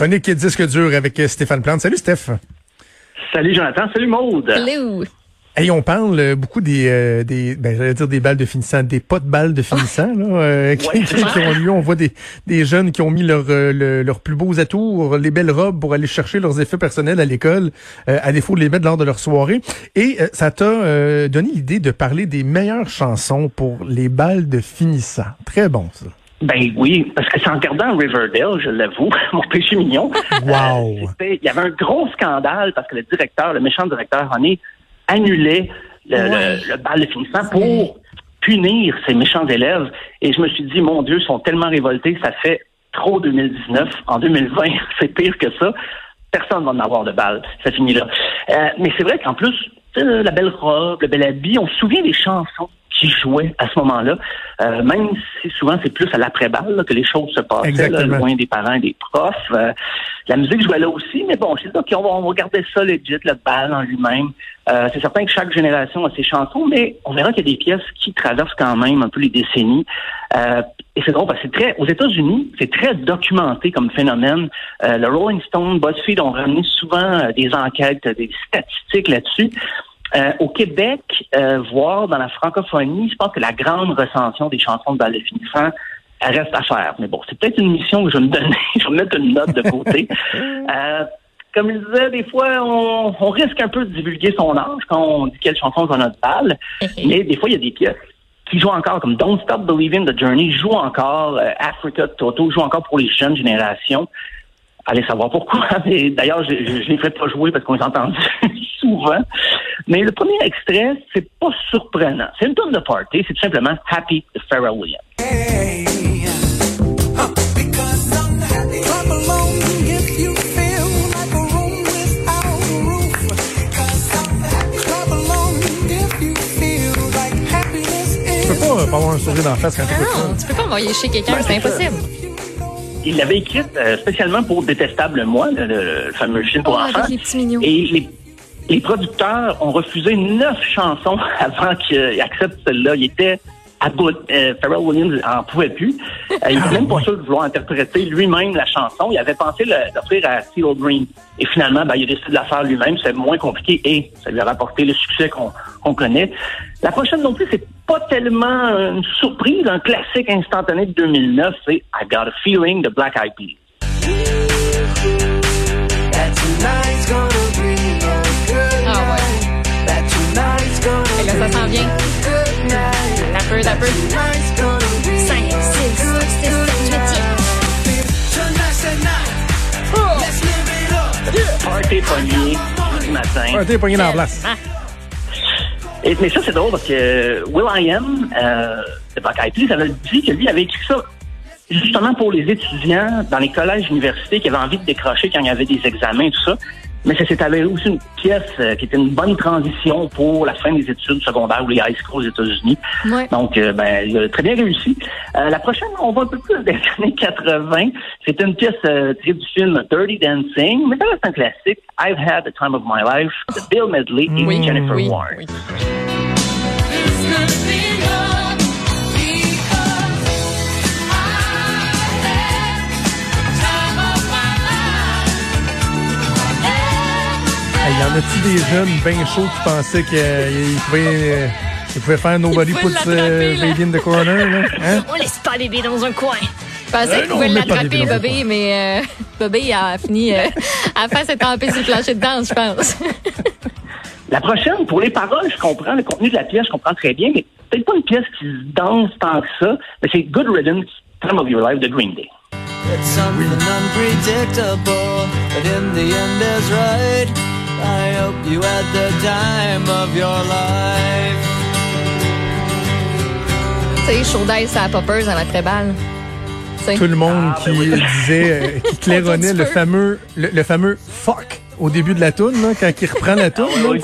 Chronique disque dur avec Stéphane Plante. Salut Steph. Salut Jonathan, salut Maude. Hello. Hey, on parle euh, beaucoup des, euh, des ben, j'allais dire des balles de finissant, des pas de balles de finissant là, euh, qui, Ouais. qui ont lieu. On voit des, des jeunes qui ont mis leur, euh, le- leurs plus beaux atours, les belles robes pour aller chercher leurs effets personnels à l'école, euh, à défaut de les mettre lors de leur soirée. Et euh, ça t'a euh, donné l'idée de parler des meilleures chansons pour les balles de finissant. Très bon ça. Ben oui, parce que c'est en regardant Riverdale, je l'avoue, mon péché mignon. Wow. euh, Il y avait un gros scandale parce que le directeur, le méchant directeur René, annulait le, Ouais. le, le bal de finissant pour punir ses méchants élèves. Et je me suis dit, mon Dieu, ils sont tellement révoltés, ça fait trop 2019. En 2020, c'est pire que ça. Personne va en avoir de bal. Ça finit là. Euh, mais c'est vrai qu'en plus, la belle robe, le bel habit, on se souvient des chansons qui jouaient à ce moment-là. Euh, même si souvent c'est plus à l'après-balle que les choses se passaient, là, loin des parents et des profs. Euh, la musique jouait là aussi, mais bon, je dis, OK, on va, on va garder ça legit, le bal en lui-même. Euh, c'est certain que chaque génération a ses chansons, mais on verra qu'il y a des pièces qui traversent quand même un peu les décennies. Euh, et c'est drôle parce que c'est très, aux États-Unis, c'est très documenté comme phénomène. Euh, le Rolling Stone, BuzzFeed ont ramené souvent euh, des enquêtes, des statistiques là-dessus. Euh, au Québec, euh, voire dans la francophonie, je pense que la grande recension des chansons de bal de finissant reste à faire. Mais bon, c'est peut-être une mission que je vais me donner. je vais me mettre une note de côté. Euh, comme je disais, des fois, on, on risque un peu de divulguer son âge quand on dit quelle chanson va notre bal. Mais des fois, il y a des pièces qui jouent encore, comme Don't Stop Believing the Journey joue encore, euh, Africa Toto joue encore pour les jeunes générations. Allez savoir pourquoi. D'ailleurs, je ne les ferai pas jouer parce qu'on les entend Mais le premier extrait, c'est pas surprenant. C'est une tonne de party. C'est tout simplement Happy Pharrell Williams. Tu is. pas, euh, pas avoir un sourire d'en face quand ça. non, tu peux pas envoyer chez quelqu'un, Ben, c'est impossible. Il l'avait écrite euh, spécialement pour Détestable Moi, le, le- le fameux film pour Oh, enfants. avec les petits mignons. Et les, les producteurs ont refusé neuf chansons avant qu'ils acceptent celle-là. Il était à bout. Euh, Pharrell Williams en pouvait plus. Euh, il était même pas sûr de vouloir interpréter lui-même la chanson. Il avait pensé l'offrir à Theo Green. Et finalement, ben, il a décidé de la faire lui-même. C'est moins compliqué et ça lui a rapporté le succès qu'on qu'on connaît. La prochaine non plus, c'est pas tellement une surprise, un classique instantané de 2009. C'est I Got a Feeling de Black Eyed Peas. Ça s'en vient. T'as peu, t'as peu. Tonight's gonna be 5, 6, 7, 8, Tonight's the night. Let's live it up. Party pogné du matin. T'es pogné dans la place. Et, mais ça, c'est drôle parce que Will I Am, euh, de Black Eyed Peas, avait dit que lui avait écrit ça justement pour les étudiants dans les collèges universités qui avaient envie de décrocher quand il y avait des examens et tout ça. Mais ça s'est avéré aussi une pièce euh, qui était une bonne transition pour la fin des études secondaires ou les high schools aux États-Unis. Ouais. Donc, euh, ben, il a très bien réussi. Euh, la prochaine, on va un peu plus des années 80. C'est une pièce euh, tirée du film Dirty Dancing, mais ça reste un classique. I've Had the Time of My Life de Bill Medley et Oui, Jennifer oui, Warren. oui. En a-tu des jeunes bien chauds qui pensaient qu'ils pouvaient, euh, ils pouvaient faire Nobody Puts euh. Baby in the Corner, là? Hein? On laisse pas bébé dans un coin. Je pensais Euh, qu'il pouvait l'attraper, coin. mais euh, bébé a fini euh, à faire cette tempête sur le plancher de danse, je pense. La prochaine, pour les paroles, je comprends. Le contenu de la pièce, je comprends très bien, mais peut-être pas une pièce qui se danse tant que ça, mais c'est Good Riddance, Time of Your Life de Green Day. It's something unpredictable, but in the end is right. I hope you had the time of your life. tu sais, chaud d'ail, ça poppers dans la balle. Tout le monde Ah, qui ben oui. disait, euh, qui claironnait le fameux, le, le fameux fuck au début de la toune, là, quand il reprend la toune. oui.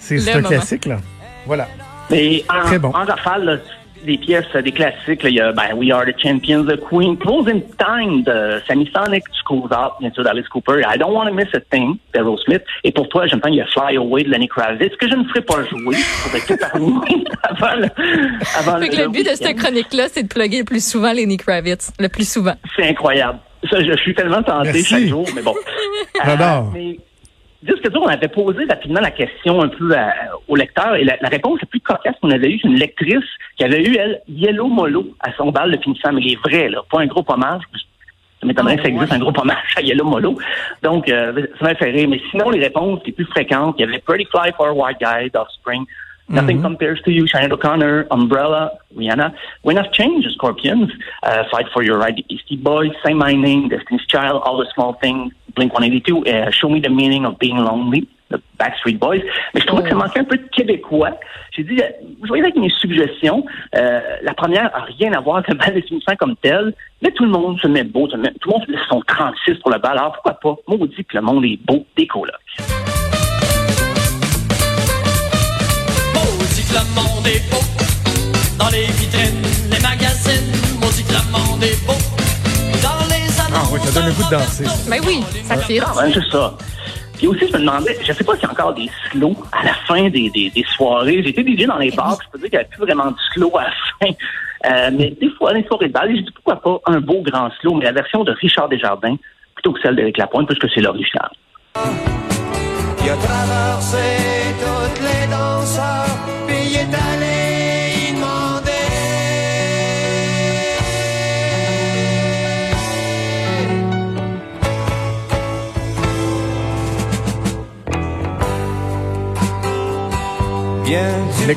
C'est un moment. classique, là. Voilà. Mais en, Très bon. en rafale, là, des pièces, euh, des classiques, là, il y a ben, We Are the Champions, The Queen, Closing Time de Sammy Sonic, Schools Out, bien sûr, d'Alice Cooper, I Don't Want to Miss a Thing d'Aerosmith. Smith. Et pour toi, j'entends, il y a Fly Away de Lenny Kravitz, que je ne ferai pas jouer pour être épargné avant le, avant Fait que le but de cette chronique-là, c'est de plugger le plus souvent Lenny Kravitz. Le plus souvent. C'est incroyable. Ça, je, je suis tellement tenté Merci. chaque jour, mais bon. J'adore. mais Jusque là, on avait posé rapidement la question un peu à- au lecteur et la, la réponse la plus cocasse qu'on avait eue, c'est une lectrice qui avait eu, elle, Yellow Molo à son bal de finissant, mais les vrais, là, pas un gros hommage. Ça m'étonnerait que ça existe un gros hommage à Yellow Molo. Donc, euh, ça m'a fait rire. Mais sinon, les réponses les plus fréquentes, il y avait Pretty Fly for a White Guy d'Offspring, Nothing Compares to You, Sinead O'Connor, Umbrella, Rihanna, When I've Changed, Scorpions, uh, Fight for Your Right, Beastie Boys, Say My Name, Destiny's Child, All the Small Things, Blink-182, uh, Show Me the Meaning of Being Lonely, The Backstreet Boys. Mais je trouvais que ça manquait un peu de québécois. J'ai dit, euh, vous voyez avec mes suggestions, euh, la première a rien à voir avec le finissants comme tel, mais tout le monde se met beau, se met- tout le monde fait son 36 pour le bal, alors pourquoi pas? Maudit que le monde est beau des colocs. Monde est beau Dans les vitrines, les magazines Maudit que le monde est beau Dans les annonces Ah oui, ça donne le goût de danser. Ben oui, ça fit. Ah, ben, c'est ça. Puis aussi, je me demandais, je sais pas s'il y a encore des slows à la fin des, des, des soirées. J'ai été DJ dans les bars, je peux dire qu'il n'y avait plus vraiment de slow à la fin. Euh, mais des fois, les soirées de bal, j'ai dit pourquoi pas un beau grand slow, mais la version de Richard Desjardins, plutôt que celle d'Éric Lapointe, puisque c'est l'original. Il a traversé toutes les danseurs,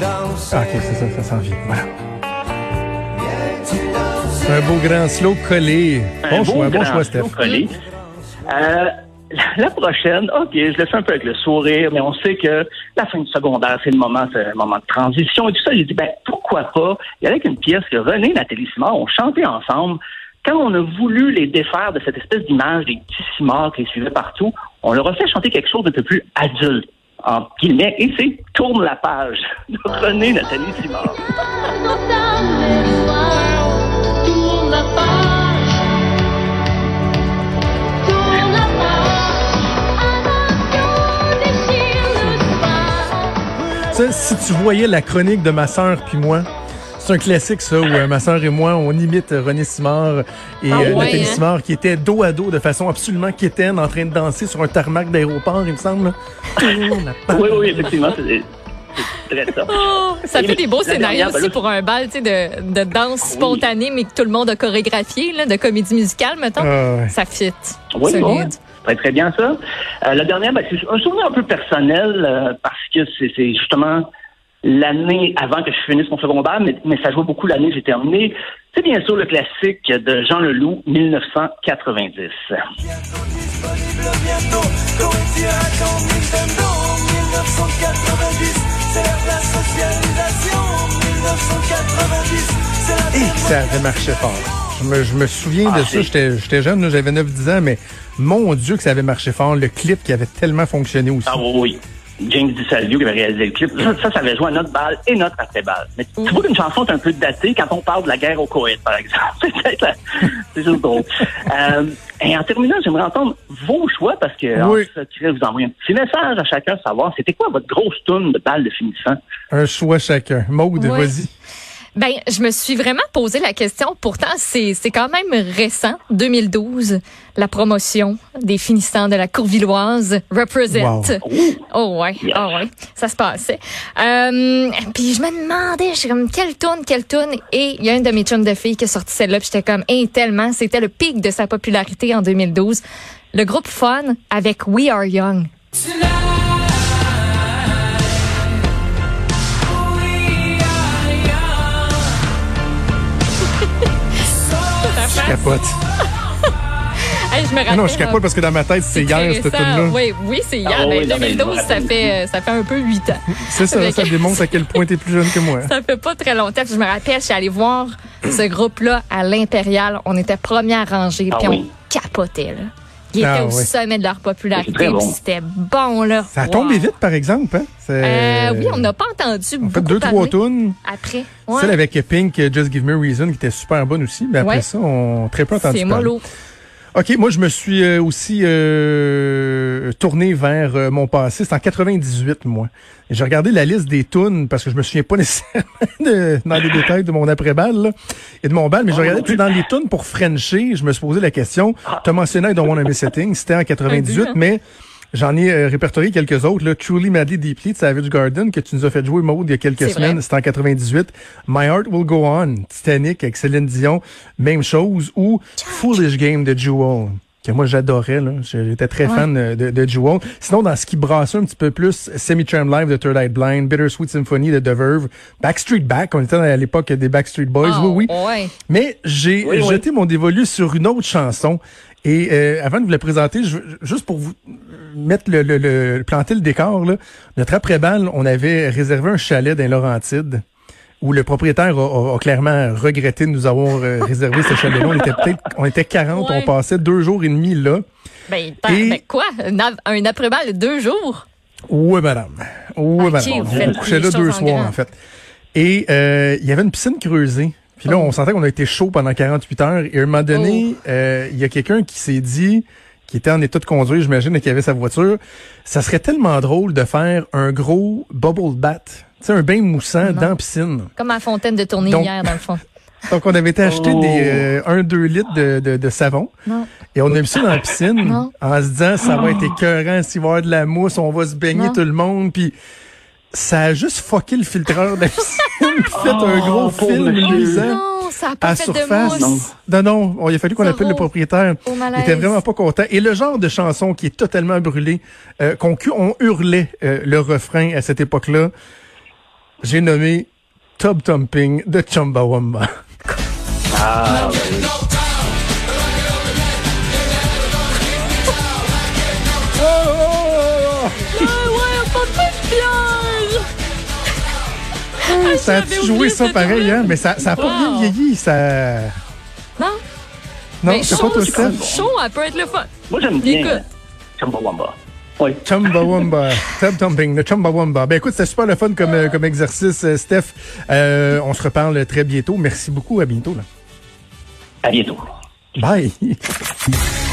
Ah, ok, c'est ça, ça s'en vient. Voilà. Un beau grand slow collé. Un Bon choix, bon choix, slow Steph. collé. Euh, la, prochaine, OK, je le fais un peu avec le sourire, mais on sait que la fin du secondaire, c'est le moment, c'est un moment de transition et tout ça. J'ai dit, ben, pourquoi pas? Il y avait une pièce que René et Nathalie Simard ont chanté ensemble. Quand on a voulu les défaire de cette espèce d'image des petits cimards qui les suivaient partout, on leur a fait chanter quelque chose d'un peu plus adulte, en guillemets, et c'est Tourne la page de René Nathalie Simard. Si tu voyais la chronique de ma sœur puis moi, c'est un classique ça où euh, ma sœur et moi on imite René Simard et Ah euh, ouais, Nathalie hein? Simard qui étaient dos à dos de façon absolument quétaine en train de danser sur un tarmac d'aéroport, il me semble. Oui, oui, effectivement, très ça. Oh, ça Et fait des beaux scénarios dernière, ben aussi là, pour un bal de, de danse oui. spontanée, mais que tout le monde a chorégraphié, là, de comédie musicale, mettons. Ah, ouais. Ça fit. Oui, Solide. Très, très bien ça. Euh, la dernière, ben, c'est un souvenir un peu personnel euh, parce que c'est c'est justement l'année avant que je finisse mon secondaire, mais, mais ça joue beaucoup l'année que j'ai terminé. C'est bien sûr le classique de Jean Leloup, 1990. Bientôt disponible bientôt. Comédie à quand Nintendo 1990, c'est l'ère de la socialisation. 1990, c'est la Et ça avait marché fort. Je me, je me souviens de Ah, ça, j'étais j'étais jeune, j'avais 9-10 ans, mais mon Dieu que ça avait marché fort. Le clip qui avait tellement fonctionné aussi. Ah oui, oui. James DiSalvio qui avait réalisé le clip. Ça, ça, ça avait joué à notre balle et notre après-balle. Mais tu vois qu'une chanson est un peu datée quand on parle de la guerre au Koweït, par exemple. C'est peut-être la- c'est juste drôle. Euh, et en terminant, j'aimerais entendre vos choix parce que en Oui. secret, vous envoyez un petit message à chacun, savoir c'était quoi votre grosse tourne de balle de finissant. Un choix chacun. Maude, Ouais. vas-y. Ben, je me suis vraiment posé la question. Pourtant, c'est c'est quand même récent, 2012, la promotion des finissants de la Courvilloise Represent. Wow. Oh ouais, oh ouais, ça se passait. Euh, puis je me demandais, je suis comme quelle tourne, quelle tourne, et il y a une de mes chums de filles qui a sorti celle-là, puis j'étais comme, hey, tellement, c'était le pic de sa popularité en 2012. Le groupe Fun avec We Are Young. Capote. Hey, je me Ah rappelle. non, je capote parce que dans ma tête, c'est hier, cette tune-là. Oui, oui, c'est hier. Ah Ben, oui, non, mais je me 2012, ça rappelle. fait, ça fait un peu huit ans. C'est ça, ça démontre à quel point t'es plus jeune que moi. Ça fait pas très longtemps. Puis je me rappelle, je suis allée voir ce groupe-là à l'Impérial. On était première rangée, Ah puis oui. on capotait. Là. Ils Ah étaient au oui. sommet de leur popularité. bon. C'était bon, là. Ça a Wow. tombé vite, par exemple. Hein? Euh, oui, on n'a pas entendu On fait beaucoup deux, trois tunes. après. Ouais. Celle avec Pink, Just Give Me a Reason, qui était super bonne aussi. Mais après Ouais. ça, on très peu entendu C'est parler. mollo. OK, moi, je me suis euh, aussi euh, tourné vers euh, mon passé. C'est en 98, moi. J'ai regardé la liste des tunes parce que je me souviens pas nécessairement de- dans les détails de mon après-balle et de mon bal, mais je regardais tu sais, dans les tunes pour Frencher, je me suis posé la question. Tu as mentionné I Don't Wanna Miss c'était en 98, hein? mais j'en ai euh, répertorié quelques autres. Là. Truly Madly Deeply de Savage Garden, que tu nous as fait jouer, Maude, il y a quelques semaines. C'était en 98. My Heart Will Go On, Titanic avec Céline Dion, même chose. Ou Foolish Game de Jewel, que moi j'adorais. là. J'étais très Ouais. fan de, de Jewel. Sinon, dans ce qui brassait un petit peu plus, Semi-Charm Live de Third Eye Blind, Bittersweet Symphony de The Verve, Backstreet Back, on était à l'époque des Backstreet Boys, Oh, oui, oui. ouais. Mais j'ai Oui, oui. jeté mon dévolu sur une autre chanson. Et euh, avant de vous la présenter, je, juste pour vous mettre le, le, le- planter le décor, là, notre après-balle, on avait réservé un chalet dans Laurentides où le propriétaire a, a- a clairement regretté de nous avoir euh, réservé ce chalet-là. On était peut-être, on était 40, Ouais. on passait deux jours et demi là. Ben, Et- ben quoi? Un, un après-balle de deux jours? Oui, madame. Oui, madame. On couchait là deux soirs, grand. en fait. Et euh, il y avait une piscine creusée. Puis là, Oh. on sentait qu'on a été chaud pendant 48 heures. Et à un moment donné, Oh. euh, il y a quelqu'un qui s'est dit, qui était en état de conduire, j'imagine, et qui avait sa voiture, ça serait tellement drôle de faire un gros bubble bath. Tu sais, un bain moussant dans la piscine. Comme à Fontaine de Tournière, dans le fond. Donc, on avait été acheter Oh. des euh, 1-2 litres de, de, de savon. Non. Et on a mis ça dans la piscine Non. en se disant, ça va être écœurant s'il va y avoir de la mousse, on va se baigner Non. tout le monde. Puis ça a juste fucké le filtreur de la piscine, puis fait un gros Oh, film luisant Non, ça a pas à fait de surface. mousse. Non, non, on- il a fallu qu'on appelle le propriétaire. Il était vraiment pas content. Et le genre de chanson qui est totalement brûlée, euh, qu'on on hurlait euh, le refrain à cette époque-là, j'ai nommé Tub Thumping de Chumbawamba. Ah, oui. Ouais, pas de piège! Ça a j'avais joué ça pareil, hein? Mais ça, ça a pas Wow. bien vieilli, ça. Non? Non, Mais c'est chaud, pas tout ça. chaud, elle peut être le fun. Moi, j'aime bien. Chumbawamba. Oui. Chumbawamba. Tub Thumping, le Chumbawamba. Ben écoute, c'était super le fun comme, comme exercice, euh, Steph. Euh, on se reparle très bientôt. Merci beaucoup. À bientôt. Là. À bientôt. Bye.